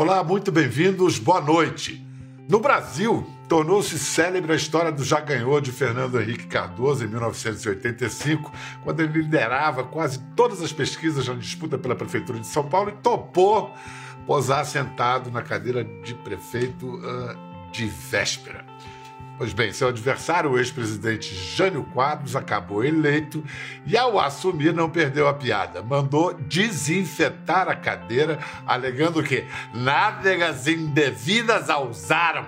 Olá, muito bem-vindos, boa noite. No Brasil, tornou-se célebre a história do já ganhou de Fernando Henrique Cardoso em 1985, quando ele liderava quase todas as pesquisas na disputa pela Prefeitura de São Paulo e topou posar sentado na cadeira de prefeito uh, de véspera. Pois bem, seu adversário, o ex-presidente Jânio Quadros, acabou eleito e, ao assumir, não perdeu a piada. Mandou desinfetar a cadeira, alegando que nádegas indevidas a usaram.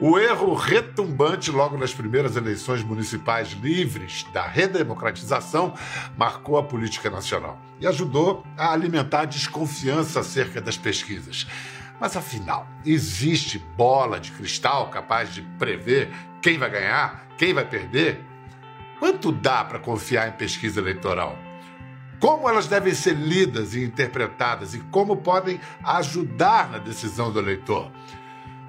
O erro retumbante logo nas primeiras eleições municipais livres da redemocratização marcou a política nacional e ajudou a alimentar a desconfiança acerca das pesquisas. Mas afinal, existe bola de cristal capaz de prever quem vai ganhar, quem vai perder? Quanto dá para confiar em pesquisa eleitoral? Como elas devem ser lidas e interpretadas e como podem ajudar na decisão do eleitor?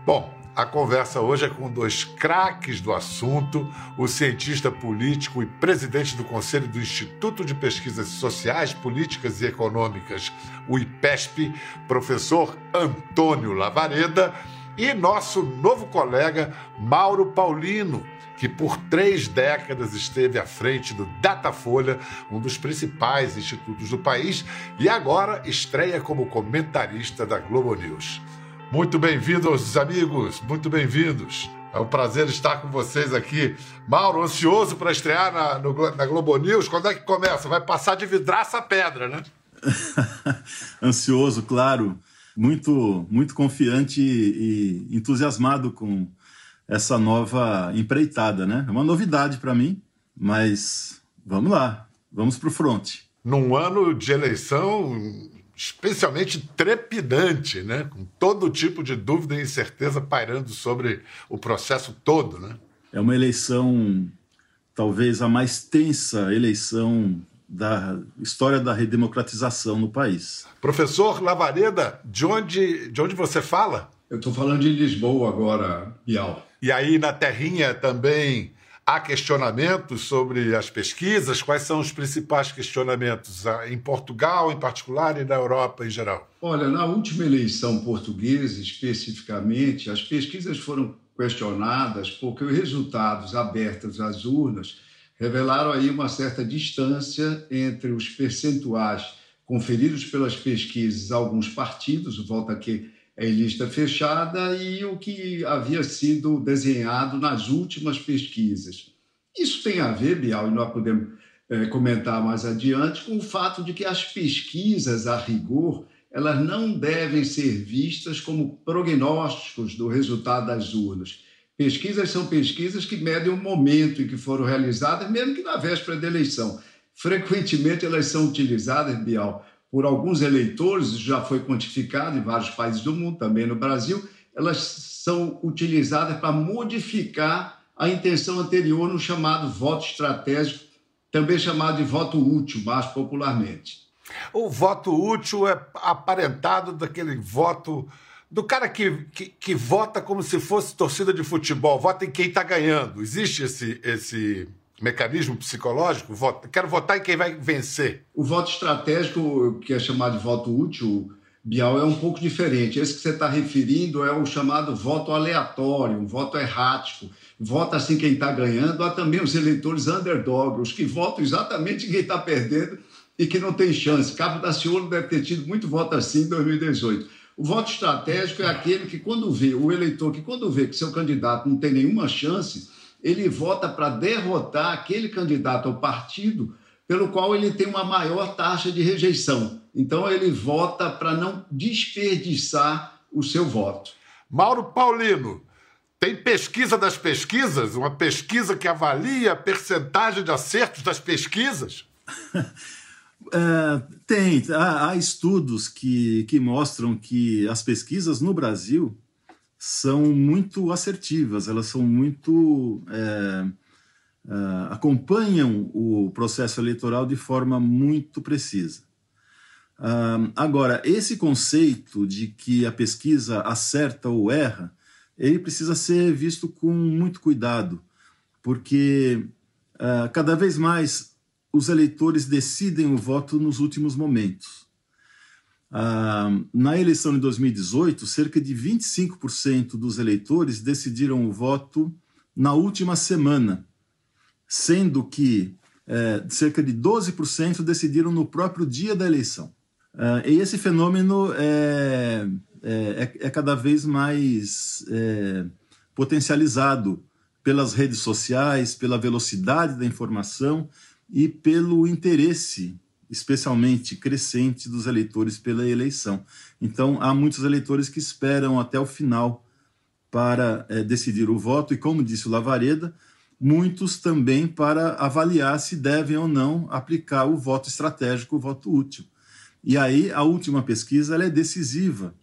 Bom, a conversa hoje é com dois craques do assunto, o cientista político e presidente do Conselho do Instituto de Pesquisas Sociais, Políticas e Econômicas, o IPESP, professor Antônio Lavareda, e nosso novo colega Mauro Paulino, que por três décadas esteve à frente do Datafolha, um dos principais institutos do país, e agora estreia como comentarista da Globo News. Muito bem-vindos, amigos, muito bem-vindos. É um prazer estar com vocês aqui. Mauro, ansioso para estrear na, no, na Globo News. Quando é que começa? Vai passar de vidraça a pedra, né? ansioso, claro. Muito, muito confiante e, e entusiasmado com essa nova empreitada, né? É uma novidade para mim, mas vamos lá, vamos para o front. Num ano de eleição especialmente trepidante, né? com todo tipo de dúvida e incerteza pairando sobre o processo todo. Né? É uma eleição, talvez a mais tensa eleição da história da redemocratização no país. Professor Lavareda, de onde, de onde você fala? Eu estou falando de Lisboa agora, Bial. E aí na Terrinha também Há questionamentos sobre as pesquisas? Quais são os principais questionamentos ah, em Portugal, em particular, e na Europa em geral? Olha, na última eleição portuguesa, especificamente, as pesquisas foram questionadas porque os resultados abertos às urnas revelaram aí uma certa distância entre os percentuais conferidos pelas pesquisas a alguns partidos, volta aqui em lista fechada e o que havia sido desenhado nas últimas pesquisas. Isso tem a ver, Bial, e nós podemos é, comentar mais adiante, com o fato de que as pesquisas, a rigor, elas não devem ser vistas como prognósticos do resultado das urnas. Pesquisas são pesquisas que medem o momento em que foram realizadas, mesmo que na véspera da eleição. Frequentemente elas são utilizadas, Bial, por alguns eleitores, já foi quantificado em vários países do mundo, também no Brasil, elas são utilizadas para modificar a intenção anterior no chamado voto estratégico, também chamado de voto útil, mais popularmente. O voto útil é aparentado daquele voto do cara que, que, que vota como se fosse torcida de futebol, vota em quem está ganhando. Existe esse, esse mecanismo psicológico? Voto, quero votar em quem vai vencer. O voto estratégico, que é chamado de voto útil, Bial, é um pouco diferente. Esse que você está referindo é o chamado voto aleatório, um voto errático. Vota assim quem está ganhando. Há também os eleitores underdog, os que votam exatamente quem está perdendo e que não tem chance. Cabo da Ciolo deve ter tido muito voto assim em 2018. O voto estratégico é aquele que, quando vê, o eleitor que, quando vê que seu candidato não tem nenhuma chance, ele vota para derrotar aquele candidato ao partido pelo qual ele tem uma maior taxa de rejeição. Então, ele vota para não desperdiçar o seu voto. Mauro Paulino, tem pesquisa das pesquisas? Uma pesquisa que avalia a percentagem de acertos das pesquisas? é, tem. Há, há, estudos que, que mostram que as pesquisas no Brasil são muito assertivas, elas são muito. É, é, acompanham o processo eleitoral de forma muito precisa. agora, esse conceito de que a pesquisa acerta ou erra, ele precisa ser visto com muito cuidado, porque é, cada vez mais os eleitores decidem o voto nos últimos momentos. Ah, na eleição de 2018, cerca de 25% dos eleitores decidiram o voto na última semana, sendo que é, cerca de 12% decidiram no próprio dia da eleição. Ah, e esse fenômeno é, é, é, é cada vez mais é, potencializado pelas redes sociais, pela velocidade da informação e pelo interesse especialmente crescente dos eleitores pela eleição. Então, há muitos eleitores que esperam até o final para é, decidir o voto, e como disse o Lavareda, muitos também para avaliar se devem ou não aplicar o voto estratégico, o voto útil. E aí, a última pesquisa é decisiva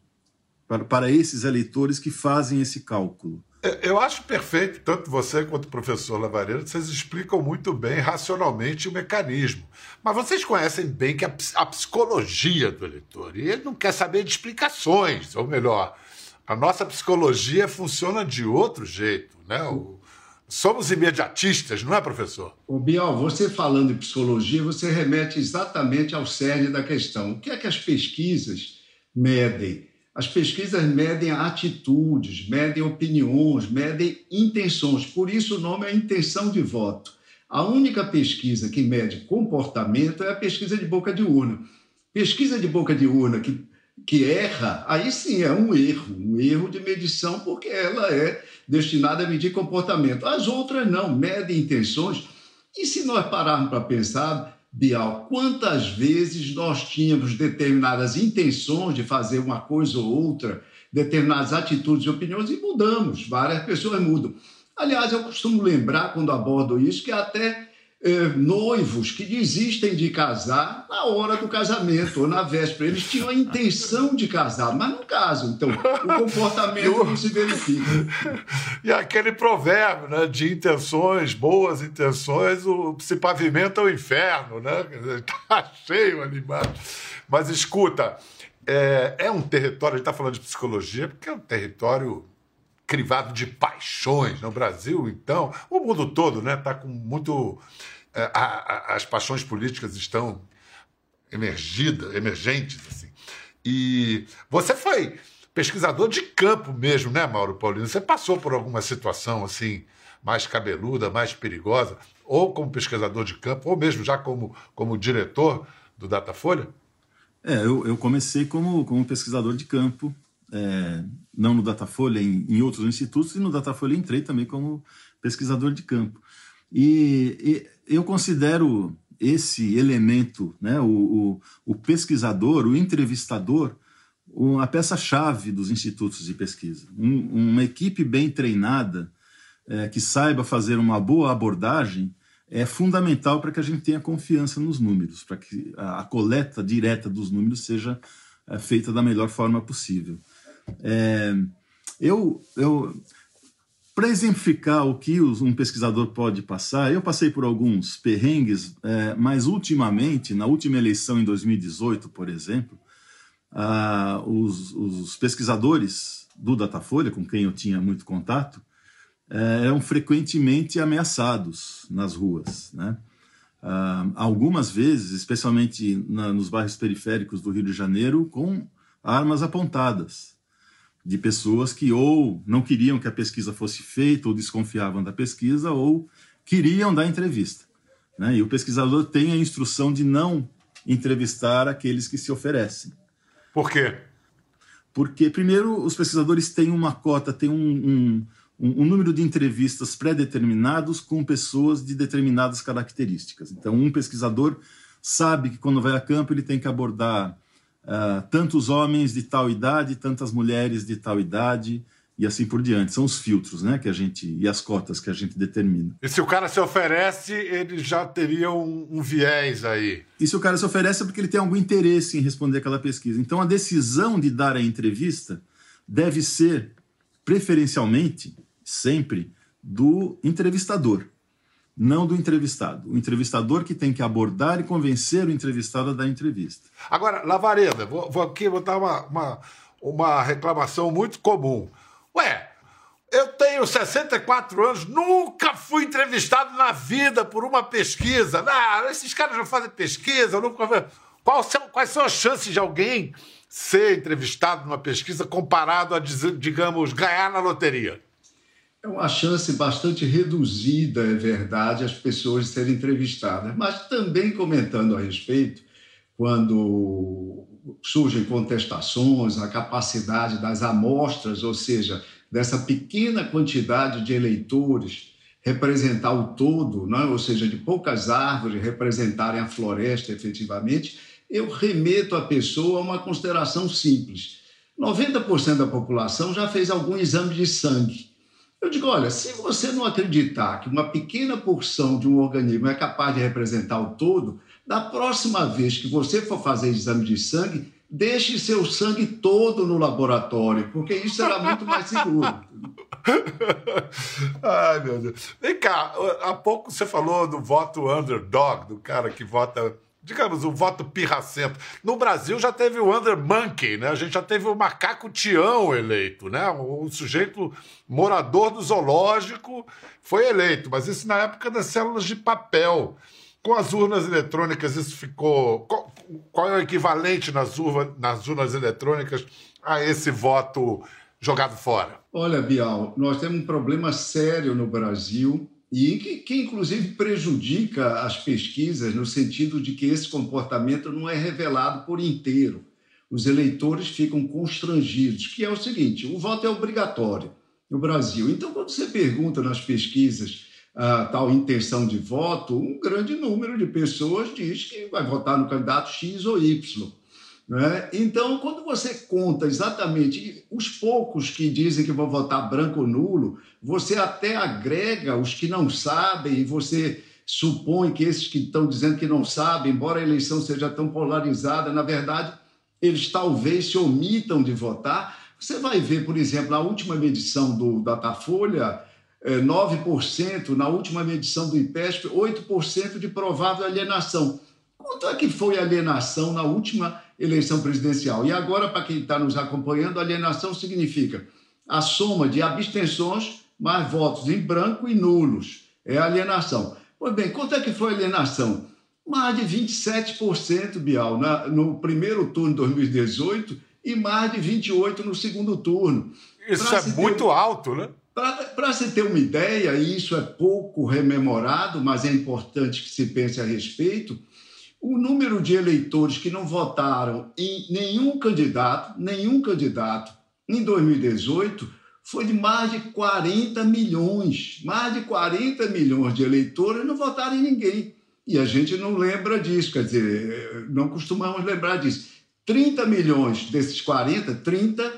para, para esses eleitores que fazem esse cálculo. Eu acho perfeito, tanto você quanto o professor Lavareiro, vocês explicam muito bem, racionalmente, o mecanismo. Mas vocês conhecem bem que a, a psicologia do eleitor, e ele não quer saber de explicações, ou melhor, a nossa psicologia funciona de outro jeito, né? O, somos imediatistas, não é, professor? O Bial, você falando em psicologia, você remete exatamente ao cerne da questão. O que é que as pesquisas medem? As pesquisas medem atitudes, medem opiniões, medem intenções. Por isso o nome é intenção de voto. A única pesquisa que mede comportamento é a pesquisa de boca de urna. Pesquisa de boca de urna que, que erra, aí sim é um erro, um erro de medição, porque ela é destinada a medir comportamento. As outras não, medem intenções. E se nós pararmos para pensar, Bial, quantas vezes nós tínhamos determinadas intenções de fazer uma coisa ou outra, determinadas atitudes e opiniões e mudamos, várias pessoas mudam. Aliás, eu costumo lembrar, quando abordo isso, que até eh, noivos que desistem de casar na hora do casamento ou na véspera. Eles tinham a intenção de casar, mas não casam. Então, o comportamento não se verifica. E aquele provérbio né, de intenções, boas intenções, o, se pavimenta o inferno, né? Está cheio ali embaixo. Mas escuta, é, é um território, a gente está falando de psicologia, porque é um território crivado de paixões no Brasil, então, o mundo todo, né, está com muito é, a, a, as paixões políticas estão emergidas, emergentes, assim. E você foi pesquisador de campo mesmo, né, Mauro Paulino? Você passou por alguma situação assim mais cabeluda, mais perigosa, ou como pesquisador de campo, ou mesmo já como, como diretor do Datafolha? É, eu, eu comecei como, como pesquisador de campo, é, não no Datafolha, em, em outros institutos, e no Datafolha entrei também como pesquisador de campo. E eu considero esse elemento, né, o, o, o pesquisador, o entrevistador, a peça-chave dos institutos de pesquisa. Um, uma equipe bem treinada, é, que saiba fazer uma boa abordagem, é fundamental para que a gente tenha confiança nos números, para que a, a coleta direta dos números seja é, feita da melhor forma possível. É, eu, eu, para exemplificar o que um pesquisador pode passar, eu passei por alguns perrengues, é, mas ultimamente, na última eleição em 2018, por exemplo, ah, os, os, pesquisadores do Datafolha, com quem eu tinha muito contato, é, eram frequentemente ameaçados nas ruas. Né? Ah, algumas vezes, especialmente na, nos bairros periféricos do Rio de Janeiro, com armas apontadas de pessoas que ou não queriam que a pesquisa fosse feita, ou desconfiavam da pesquisa, ou queriam dar entrevista. Né? E o pesquisador tem a instrução de não entrevistar aqueles que se oferecem. Por quê? Porque, primeiro, os pesquisadores têm uma cota, têm um, um, um, um número de entrevistas pré-determinados com pessoas de determinadas características. Então, um pesquisador sabe que quando vai a campo ele tem que abordar uh, tantos homens de tal idade, tantas mulheres de tal idade e assim por diante. São os filtros, né, que a gente e as cotas que a gente determina. E se o cara se oferece, ele já teria um, um viés aí. E se o cara se oferece é porque ele tem algum interesse em responder aquela pesquisa. Então a decisão de dar a entrevista deve ser preferencialmente sempre do entrevistador não do entrevistado. O entrevistador que tem que abordar e convencer o entrevistado a dar entrevista. Agora, Lavareda, vou, vou aqui botar uma, uma, uma reclamação muito comum. Ué, eu tenho 64 anos, nunca fui entrevistado na vida por uma pesquisa. Ah, esses caras não fazem pesquisa, nunca. são, quais são as chances de alguém ser entrevistado numa pesquisa comparado a, digamos, ganhar na loteria? É uma chance bastante reduzida, é verdade, as pessoas serem entrevistadas. Mas também comentando a respeito, quando surgem contestações, a capacidade das amostras, ou seja, dessa pequena quantidade de eleitores representar o todo, não é? ou seja, de poucas árvores representarem a floresta efetivamente, eu remeto a pessoa a uma consideração simples. 90% da população já fez algum exame de sangue. Eu digo, olha, se você não acreditar que uma pequena porção de um organismo é capaz de representar o todo, da próxima vez que você for fazer exame de sangue, deixe seu sangue todo no laboratório, porque isso será muito mais seguro. Ai, meu Deus. Vem cá, há pouco você falou do voto underdog, do cara que vota digamos, um voto pirracento. No Brasil já teve o Under Monkey, né? A gente já teve o macaco Tião eleito, né? O sujeito morador do zoológico foi eleito, mas isso na época das células de papel. Com as urnas eletrônicas, isso ficou. Qual, é o equivalente nas, urna, nas urnas eletrônicas a esse voto jogado fora? Olha, Bial, nós temos um problema sério no Brasil e que, que, inclusive prejudica as pesquisas no sentido de que esse comportamento não é revelado por inteiro. Os eleitores ficam constrangidos, que é o seguinte: o voto é obrigatório no Brasil. Então, quando você pergunta nas pesquisas a tal intenção de voto, um grande número de pessoas diz que vai votar no candidato X ou Y. Né? Então, quando você conta exatamente os poucos que dizem que vão votar branco ou nulo, você até agrega os que não sabem e você supõe que esses que estão dizendo que não sabem, embora a eleição seja tão polarizada, na verdade, eles talvez se omitam de votar. Você vai ver, por exemplo, na última medição do Datafolha, 9%, é, na última medição do IPESP, 8% de provável alienação. Quanto é que foi alienação na última eleição presidencial? E agora, para quem está nos acompanhando, alienação significa a soma de abstenções mais votos em branco e nulos. É alienação. Pois bem, quanto é que foi a alienação? Mais de 27%, Bial, na, no primeiro turno de 2018 e mais de 28% no segundo turno. Isso pra é muito ter... alto, né? Para se ter uma ideia, e isso é pouco rememorado, mas é importante que se pense a respeito, o número de eleitores que não votaram em nenhum candidato, nenhum candidato em 2018 foi de mais de 40 milhões. Mais de 40 milhões de eleitores não votaram em ninguém. E a gente não lembra disso, quer dizer, não costumamos lembrar disso. 30 milhões desses 40, 30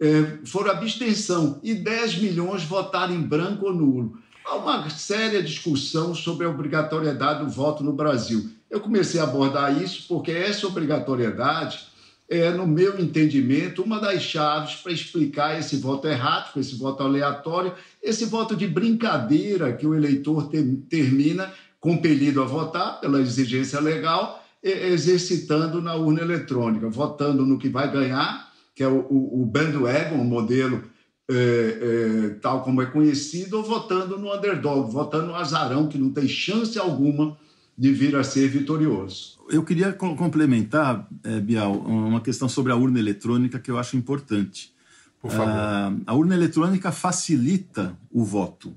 eh, foram abstenção e 10 milhões votaram em branco ou nulo. Há uma séria discussão sobre a obrigatoriedade do voto no Brasil. Eu comecei a abordar isso porque essa obrigatoriedade é, no meu entendimento, uma das chaves para explicar esse voto errático, esse voto aleatório, esse voto de brincadeira que o eleitor te, termina compelido a votar pela exigência legal, exercitando na urna eletrônica, votando no que vai ganhar, que é o, o, o bandwagon, o modelo é, é, tal como é conhecido, ou votando no underdog, votando no azarão, que não tem chance alguma de vir a ser vitorioso. Eu queria complementar, é, Bial, uma questão sobre a urna eletrônica que eu acho importante. Por favor. Ah, a urna eletrônica facilita o voto.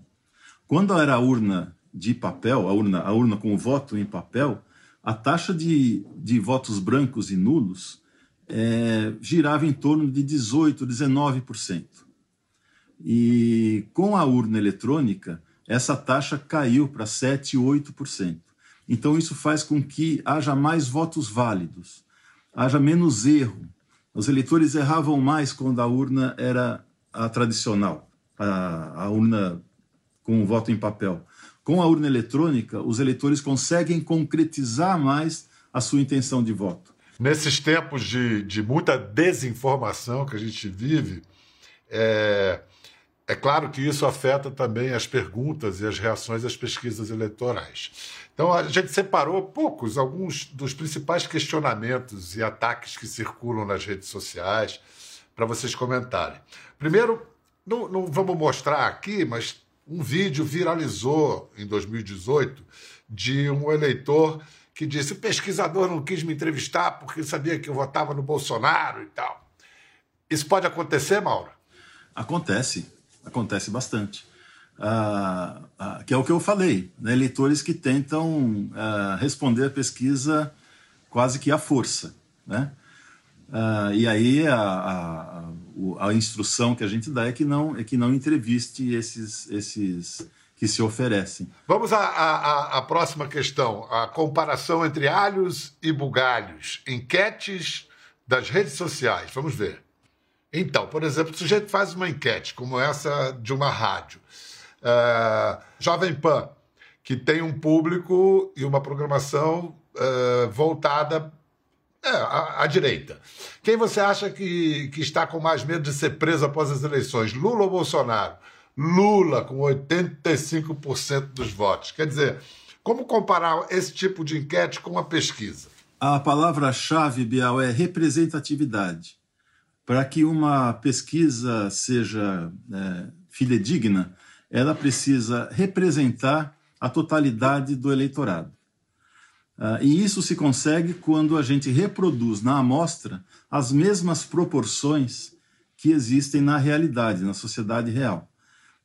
Quando era a urna de papel, a urna, a urna com o voto em papel, a taxa de, de votos brancos e nulos é, girava em torno de 18%, 19%. E com a urna eletrônica, essa taxa caiu para 7%, 8%. Então, isso faz com que haja mais votos válidos, haja menos erro. Os eleitores erravam mais quando a urna era a tradicional, a, a urna com o voto em papel. Com a urna eletrônica, os eleitores conseguem concretizar mais a sua intenção de voto. Nesses tempos de, de muita desinformação que a gente vive, é, é claro que isso afeta também as perguntas e as reações às pesquisas eleitorais. Então a gente separou poucos, alguns dos principais questionamentos e ataques que circulam nas redes sociais para vocês comentarem. Primeiro, não, não vamos mostrar aqui, mas um vídeo viralizou em 2018 de um eleitor que disse: o pesquisador não quis me entrevistar porque sabia que eu votava no Bolsonaro e tal. Isso pode acontecer, Mauro? Acontece, acontece bastante. Ah, ah, que é o que eu falei, né? eleitores que tentam ah, responder a pesquisa quase que à força. Né? Ah, e aí a, a, a, instrução que a gente dá é que não, é que não entreviste esses, esses que se oferecem. Vamos à, à, à próxima questão: a comparação entre alhos e bugalhos. Enquetes das redes sociais. Vamos ver. Então, por exemplo, o sujeito faz uma enquete, como essa de uma rádio. Uh, Jovem Pan, que tem um público e uma programação uh, voltada é, à, à, direita. Quem você acha que, que está com mais medo de ser preso após as eleições, Lula ou Bolsonaro? Lula, com 85% dos votos. Quer dizer, como comparar esse tipo de enquete com uma pesquisa? A palavra-chave, Bial, é representatividade. Para que uma pesquisa seja é, fidedigna, ela precisa representar a totalidade do eleitorado. Uh, e isso se consegue quando a gente reproduz na amostra as mesmas proporções que existem na realidade, na sociedade real.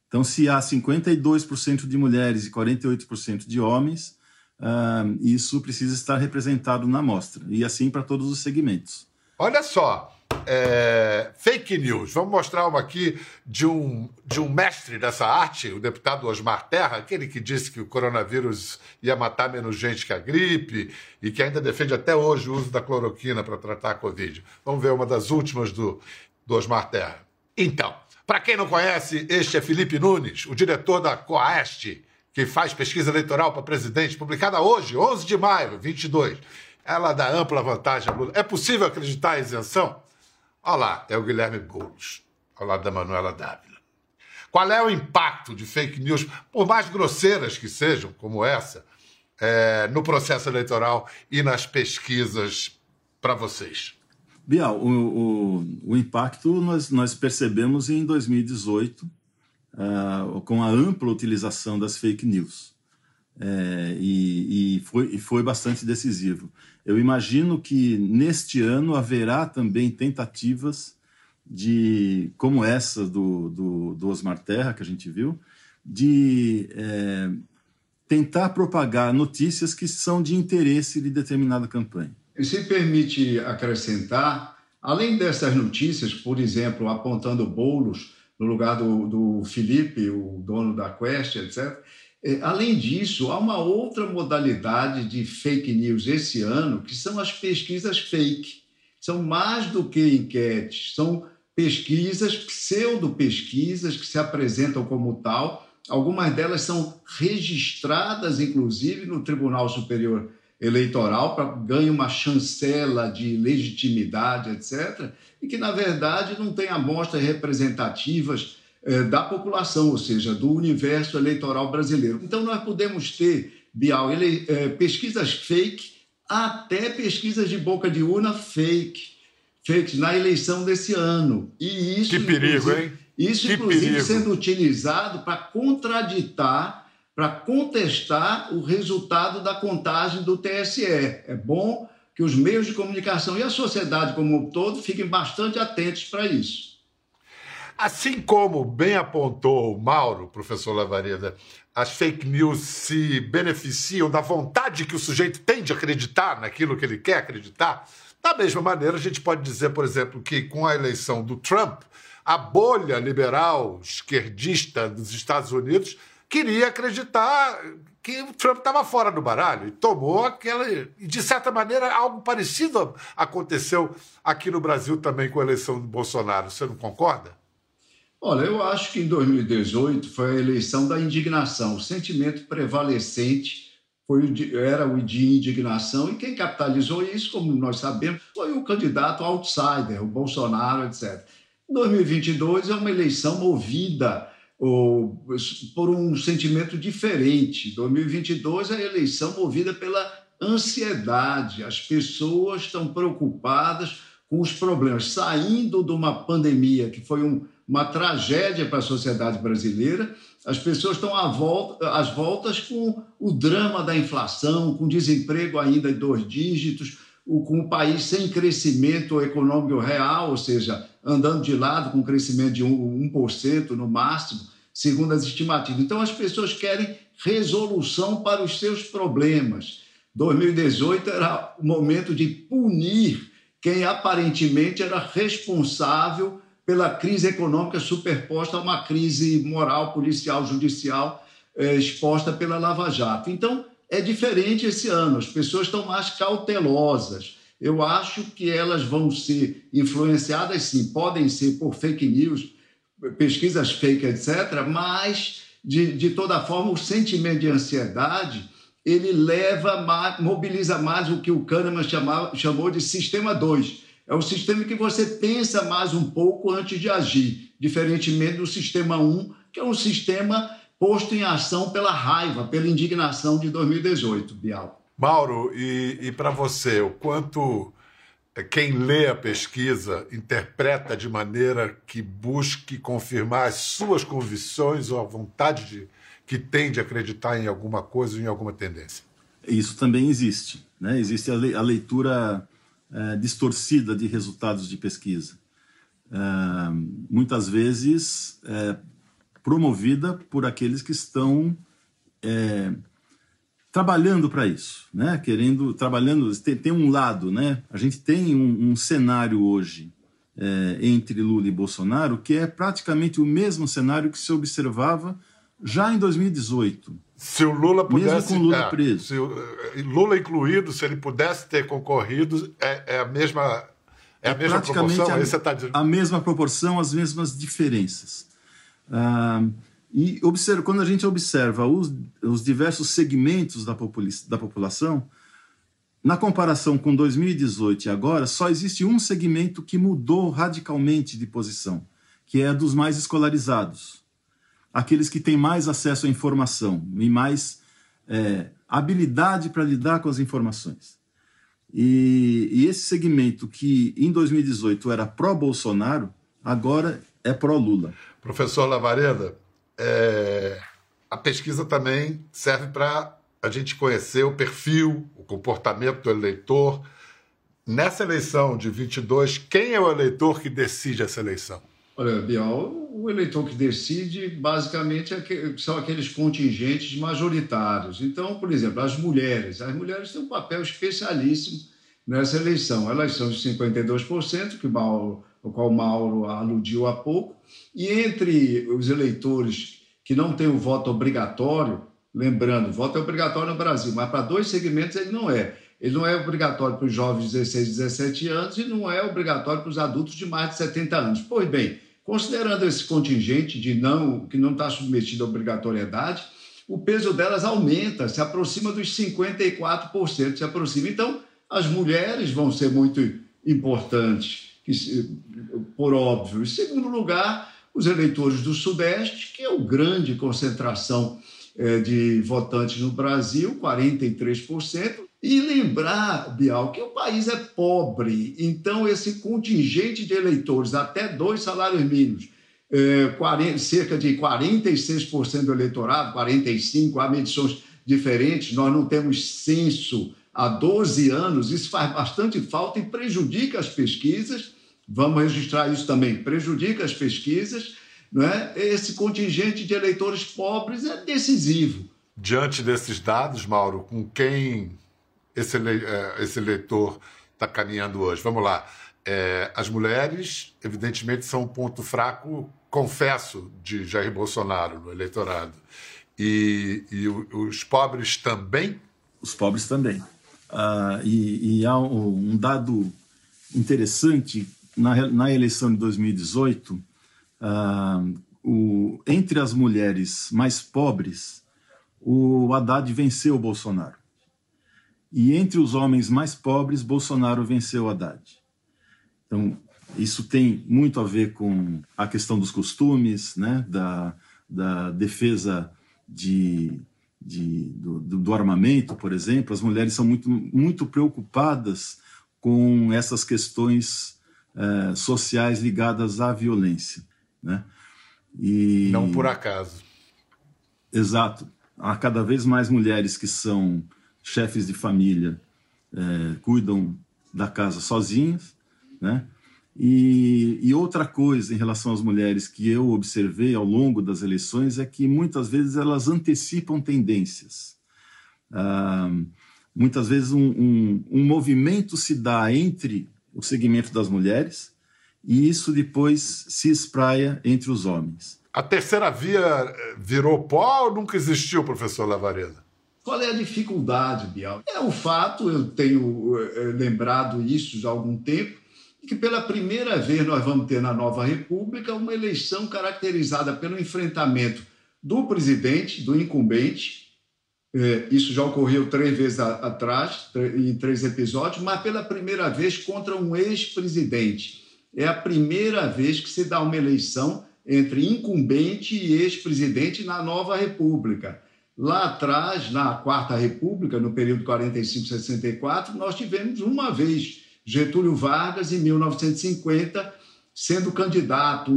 Então, se há 52% de mulheres e 48% de homens, uh, isso precisa estar representado na amostra, e assim para todos os segmentos. Olha só, é, fake news. Vamos mostrar uma aqui de um, de um mestre dessa arte, o deputado Osmar Terra, aquele que disse que o coronavírus ia matar menos gente que a gripe e que ainda defende até hoje o uso da cloroquina para tratar a Covid. Vamos ver uma das últimas do, do Osmar Terra. Então, para quem não conhece, este é Felipe Nunes, o diretor da Coaeste, que faz pesquisa eleitoral para presidente, publicada hoje, 11 de maio, 22. Ela dá ampla vantagem a Lula. É possível acreditar em isenção? Olha lá, é o Guilherme Boulos, ao lado da Manuela Dávila. Qual é o impacto de fake news, por mais grosseiras que sejam, como essa, é, no processo eleitoral e nas pesquisas para vocês? Bial, o, o, o, impacto nós, nós percebemos em 2018, uh, ah, com a ampla utilização das fake news. É, e, e, foi, e foi bastante decisivo. Eu imagino que neste ano haverá também tentativas de, como essa do, do, do Osmar Terra, que a gente viu, de é, tentar propagar notícias que são de interesse de determinada campanha. E se permite acrescentar, além dessas notícias, por exemplo, apontando bolos no lugar do, do Felipe, o dono da Quest, etc., além disso, há uma outra modalidade de fake news esse ano, que são as pesquisas fake. São mais do que enquetes, são pesquisas, pseudo-pesquisas, que se apresentam como tal. Algumas delas são registradas, inclusive, no Tribunal Superior Eleitoral, para ganhar uma chancela de legitimidade, etc., e que, na verdade, não têm amostras representativas é, da população, ou seja, do universo eleitoral brasileiro. Então, nós podemos ter, Bial, ele, é, pesquisas fake, até pesquisas de boca de urna fake, fake na eleição desse ano. E isso, que perigo, hein? Isso, que inclusive, perigo. sendo utilizado para contraditar, para contestar o resultado da contagem do TSE. É bom que os meios de comunicação e a sociedade como um todo fiquem bastante atentos para isso. Assim como bem apontou o Mauro, professor Lavareda, as fake news se beneficiam da vontade que o sujeito tem de acreditar naquilo que ele quer acreditar. Da mesma maneira, a gente pode dizer, por exemplo, que com a eleição do Trump, a bolha liberal esquerdista dos Estados Unidos queria acreditar que o Trump estava fora do baralho e tomou aquela. E, de certa maneira, algo parecido aconteceu aqui no Brasil também com a eleição do Bolsonaro. Você não concorda? Olha, eu acho que em 2018 foi a eleição da indignação. O sentimento prevalecente foi o, era o de indignação, e quem capitalizou isso, como nós sabemos, foi o candidato outsider, o Bolsonaro, etc. 2022 é uma eleição movida ou, por um sentimento diferente. 2022 é a eleição movida pela ansiedade. As pessoas estão preocupadas com os problemas, saindo de uma pandemia que foi um, uma tragédia para a sociedade brasileira, as pessoas estão volta, às voltas com o drama da inflação, com desemprego ainda em dois dígitos, com o país sem crescimento econômico real, ou seja, andando de lado com crescimento de 1% no máximo, segundo as estimativas. Então, as pessoas querem resolução para os seus problemas. 2018 era o momento de punir quem aparentemente era responsável pela crise econômica superposta a uma crise moral, policial, judicial eh, exposta pela Lava Jato. Então, é diferente esse ano, as pessoas estão mais cautelosas. Eu acho que elas vão ser influenciadas, sim, podem ser por fake news, pesquisas fake, etc., mas, de, de toda forma, o sentimento de ansiedade ele leva, mobiliza mais o que o Kahneman chamava, chamou de sistema 2. É o sistema que você pensa mais um pouco antes de agir, diferentemente do sistema 1, um, que é um sistema posto em ação pela raiva, pela indignação de 2018, Bial. Mauro, e, e para você, o quanto é, quem lê a pesquisa interpreta de maneira que busque confirmar as suas convicções ou a vontade de, que tem de acreditar em alguma coisa ou em alguma tendência? Isso também existe. Né? Existe a, leitura é, distorcida de resultados de pesquisa. É, muitas vezes é, promovida por aqueles que estão trabalhando para isso, né? Querendo, trabalhando, tem, tem, um lado, né? A gente tem um, um cenário hoje é, entre Lula e Bolsonaro que é praticamente o mesmo cenário que se observava já em 2018. Se o Lula pudesse. Mesmo com Lula é, preso. Se o, Lula incluído, se ele pudesse ter concorrido, é, é a mesma. É a é mesma proporção? A, você tá dizendo... a mesma proporção, as mesmas diferenças. Ah, e observa, quando a gente observa os, os diversos segmentos da, da população, na comparação com 2018 e agora, só existe um segmento que mudou radicalmente de posição, que é a dos mais escolarizados. Aqueles que têm mais acesso à informação e mais é, habilidade para lidar com as informações. E, e esse segmento que em 2018 era pró-Bolsonaro, agora é pró-Lula. Professor Lavareda, é, a pesquisa também serve para a gente conhecer o perfil, o comportamento do eleitor. Nessa eleição de 22, quem é o eleitor que decide essa eleição? Olha, Bial, o eleitor que decide basicamente é são aqueles contingentes majoritários. Então, por exemplo, as mulheres. As mulheres têm um papel especialíssimo nessa eleição. Elas são de 52%, que o Mauro, o qual o Mauro aludiu há pouco, e entre os eleitores que não têm o voto obrigatório, lembrando, o voto é obrigatório no Brasil, mas para dois segmentos ele não é. Ele não é obrigatório para os jovens de 16, 17 anos e não é obrigatório para os adultos de mais de 70 anos. Pois bem, considerando esse contingente de não que não está submetido à obrigatoriedade, o peso delas aumenta, se aproxima dos 54%, se aproxima. Então, as mulheres vão ser muito importantes, por óbvio. Em segundo lugar, os eleitores do Sudeste, que é a grande concentração de votantes no Brasil, 43%. E lembrar, Bial, que o país é pobre, então esse contingente de eleitores, até dois salários mínimos, é, 40, cerca de 46% do eleitorado, 45%, há medições diferentes, nós não temos censo há 12 anos, isso faz bastante falta e prejudica as pesquisas. Vamos registrar isso também, prejudica as pesquisas. Não é? Esse contingente de eleitores pobres é decisivo. Diante desses dados, Mauro, com quem esse, é, esse eleitor está caminhando hoje? Vamos lá. É, as mulheres, evidentemente, são um ponto fraco, confesso, de Jair Bolsonaro no eleitorado. E, e os pobres também? Os pobres também. Uh, e, e, há um, dado interessante na, na eleição de 2018, uh, ah, o, entre as mulheres mais pobres, o Haddad venceu o Bolsonaro. E entre os homens mais pobres, Bolsonaro venceu o Haddad. Então, isso tem muito a ver com a questão dos costumes, né, da, da defesa de, de, do, do, armamento, por exemplo, as mulheres são muito, muito preocupadas com essas questões é, sociais ligadas à violência. Né? E... Não por acaso. Exato. Há cada vez mais mulheres que são chefes de família, é, cuidam da casa sozinhas, né? E, e, outra coisa em relação às mulheres que eu observei ao longo das eleições é que muitas vezes elas antecipam tendências. Ah, muitas vezes um, um, um, movimento se dá entre o segmento das mulheres e isso depois se espraia entre os homens. A terceira via eh, virou pó ou nunca existiu, professor Lavareda? Qual é a dificuldade, Bial? É o fato, eu tenho é, lembrado isso já há algum tempo, que pela primeira vez nós vamos ter na nova República uma eleição caracterizada pelo enfrentamento do presidente, do incumbente. É, isso já ocorreu três vezes atrás, em três episódios, mas pela primeira vez contra um ex-presidente. É a primeira vez que se dá uma eleição entre incumbente e ex-presidente na nova República. Lá atrás, na Quarta República, no período 45-64, nós tivemos uma vez Getúlio Vargas, em 1950, sendo candidato,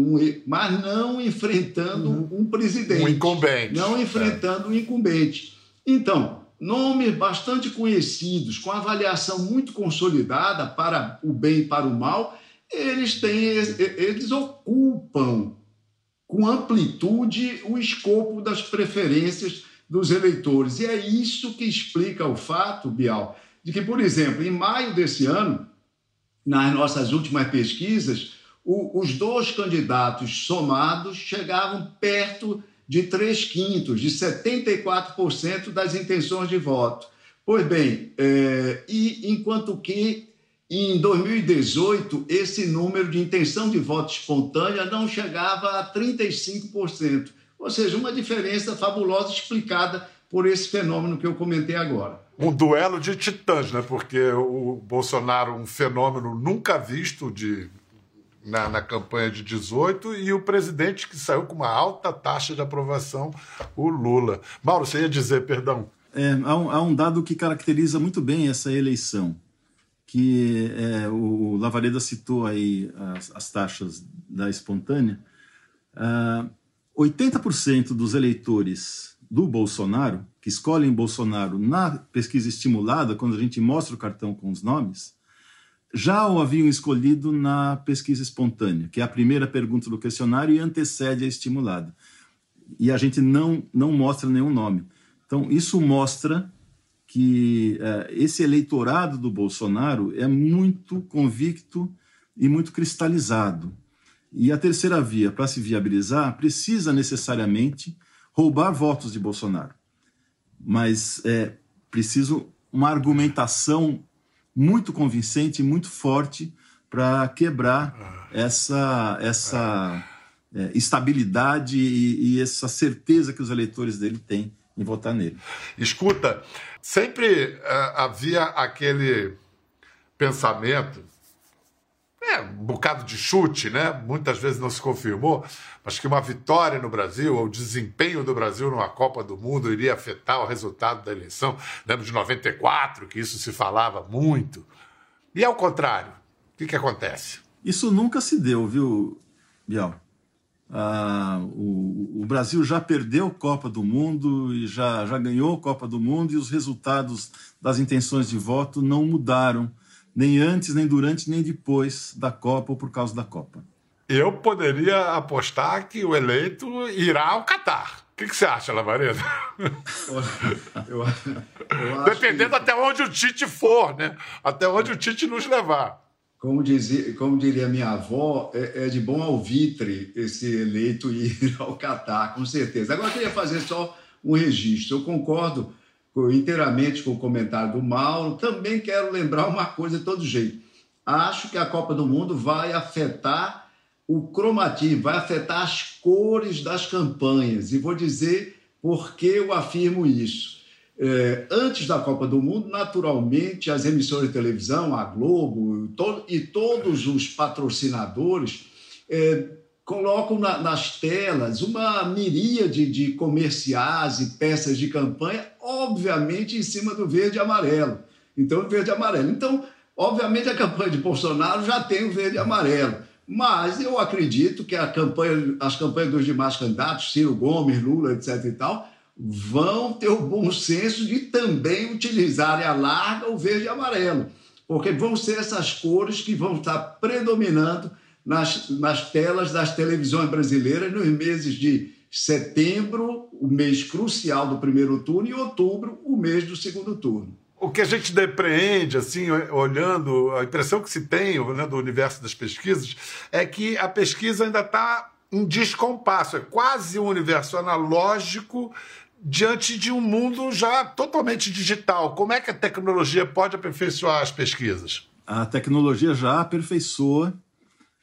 mas não enfrentando uhum. um presidente. Um incumbente. Não enfrentando é. um incumbente. Então, nomes bastante conhecidos, com avaliação muito consolidada para o bem e para o mal, eles têm, eles ocupam com amplitude o escopo das preferências dos eleitores. E é isso que explica o fato, Bial, de que, por exemplo, em maio desse ano, nas nossas últimas pesquisas, o, os dois candidatos somados chegavam perto de 3 quintos, de 74% das intenções de voto. Pois bem, é, e enquanto que em 2018 esse número de intenção de voto espontânea não chegava a 35%, ou seja, uma diferença fabulosa explicada por esse fenômeno que eu comentei agora um duelo de titãs, né? Porque o Bolsonaro, um fenômeno nunca visto de, na, na, campanha de 18, e o presidente que saiu com uma alta taxa de aprovação, o Lula. Mauro, você ia dizer, perdão. É, há, um, há um dado que caracteriza muito bem essa eleição, que é, o Lavareda citou aí as, as taxas da espontânea. Uh, ah, 80% dos eleitores do Bolsonaro que escolhem Bolsonaro na pesquisa estimulada, quando a gente mostra o cartão com os nomes, já o haviam escolhido na pesquisa espontânea, que é a primeira pergunta do questionário e antecede a estimulada. E a gente não, não mostra nenhum nome. Então, isso mostra que uh, esse eleitorado do Bolsonaro é muito convicto e muito cristalizado. E a terceira via, para se viabilizar, precisa necessariamente roubar votos de Bolsonaro mas é preciso uma argumentação muito convincente, muito forte para quebrar essa essa é, estabilidade e, e, essa certeza que os eleitores dele têm em votar nele. Escuta, sempre uh, havia aquele pensamento é, um bocado de chute, né? Muitas vezes não se confirmou, mas que uma vitória no Brasil, ou o desempenho do Brasil numa Copa do Mundo iria afetar o resultado da eleição. Lembro de 94, que isso se falava muito. E ao contrário, o que, que acontece? Isso nunca se deu, viu, Bial? Ah, o, o, Brasil já perdeu Copa do Mundo e já, já ganhou Copa do Mundo e os resultados das intenções de voto não mudaram nem antes, nem durante, nem depois da Copa ou por causa da Copa. Eu poderia apostar que o eleito irá ao Catar. O que, que você acha, Lavareda? Dependendo que... até onde o Tite for, né? Até onde o Tite nos levar. Como, dizia, como diria minha avó, é, é de bom alvitre esse eleito ir ao Catar, com certeza. Agora, eu queria fazer só um registro. Eu concordo inteiramente com o comentário do Mauro. Também quero lembrar uma coisa de todo jeito. Acho que a Copa do Mundo vai afetar o cromatismo, vai afetar as cores das campanhas. E vou dizer por que eu afirmo isso. É, antes da Copa do Mundo, naturalmente, as emissoras de televisão, a Globo to e todos os patrocinadores é, colocam na, nas telas uma miríade de comerciais e peças de campanha, obviamente em cima do verde e amarelo. Então, verde e amarelo. Então, Obviamente, a campanha de Bolsonaro já tem o verde e amarelo, mas eu acredito que a campanha, as campanhas dos demais candidatos, Ciro Gomes, Lula, etc. e tal, vão ter o bom senso de também utilizarem a larga o verde e amarelo, porque vão ser essas cores que vão estar predominando nas, nas telas das televisões brasileiras nos meses de setembro, o mês crucial do primeiro turno, e outubro, o mês do segundo turno. O que a gente depreende, assim, olhando, a impressão que se tem olhando o universo das pesquisas, é que a pesquisa ainda está em descompasso, é quase um universo analógico diante de um mundo já totalmente digital. Como é que a tecnologia pode aperfeiçoar as pesquisas? A tecnologia já aperfeiçoa.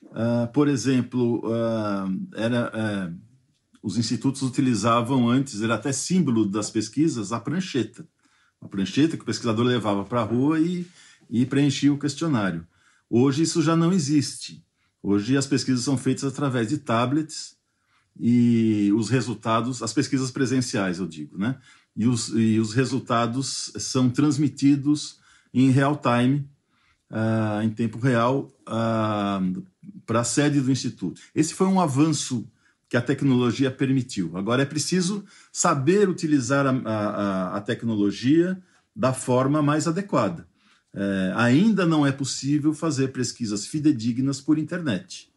Uh, por exemplo, uh, era, uh, os institutos utilizavam antes, era até símbolo das pesquisas, a prancheta. A prancheta que o pesquisador levava para a rua e, e preenchia o questionário. Hoje isso já não existe. Hoje as pesquisas são feitas através de tablets e os resultados, as pesquisas presenciais, eu digo, né? E os, e os resultados são transmitidos em real time, uh, em tempo real, uh, para a sede do Instituto. Esse foi um avanço que a tecnologia permitiu. Agora é preciso saber utilizar a, a, a tecnologia da forma mais adequada. É, ainda não é possível fazer pesquisas fidedignas por internet.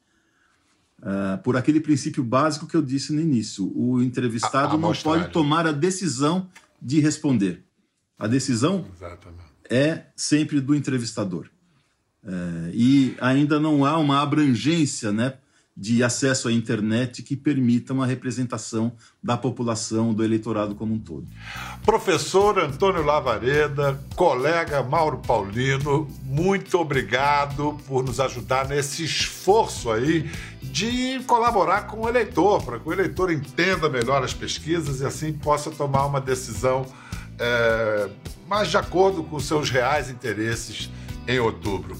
Uh, por aquele princípio básico que eu disse no início. O entrevistado não pode tomar a decisão de responder. A decisão Exatamente. é sempre do entrevistador. Uh, e ainda não há uma abrangência né, de acesso à internet que permita uma representação da população, do eleitorado como um todo. Professor Antônio Lavareda, colega Mauro Paulino, muito obrigado por nos ajudar nesse esforço aí de colaborar com o eleitor, para que o eleitor entenda melhor as pesquisas e assim possa tomar uma decisão é, mais de acordo com seus reais interesses em outubro.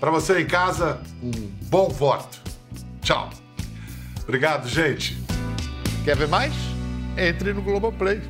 Para você em casa, um bom voto. Tchau. Obrigado, gente. Quer ver mais? Entre no Globoplay.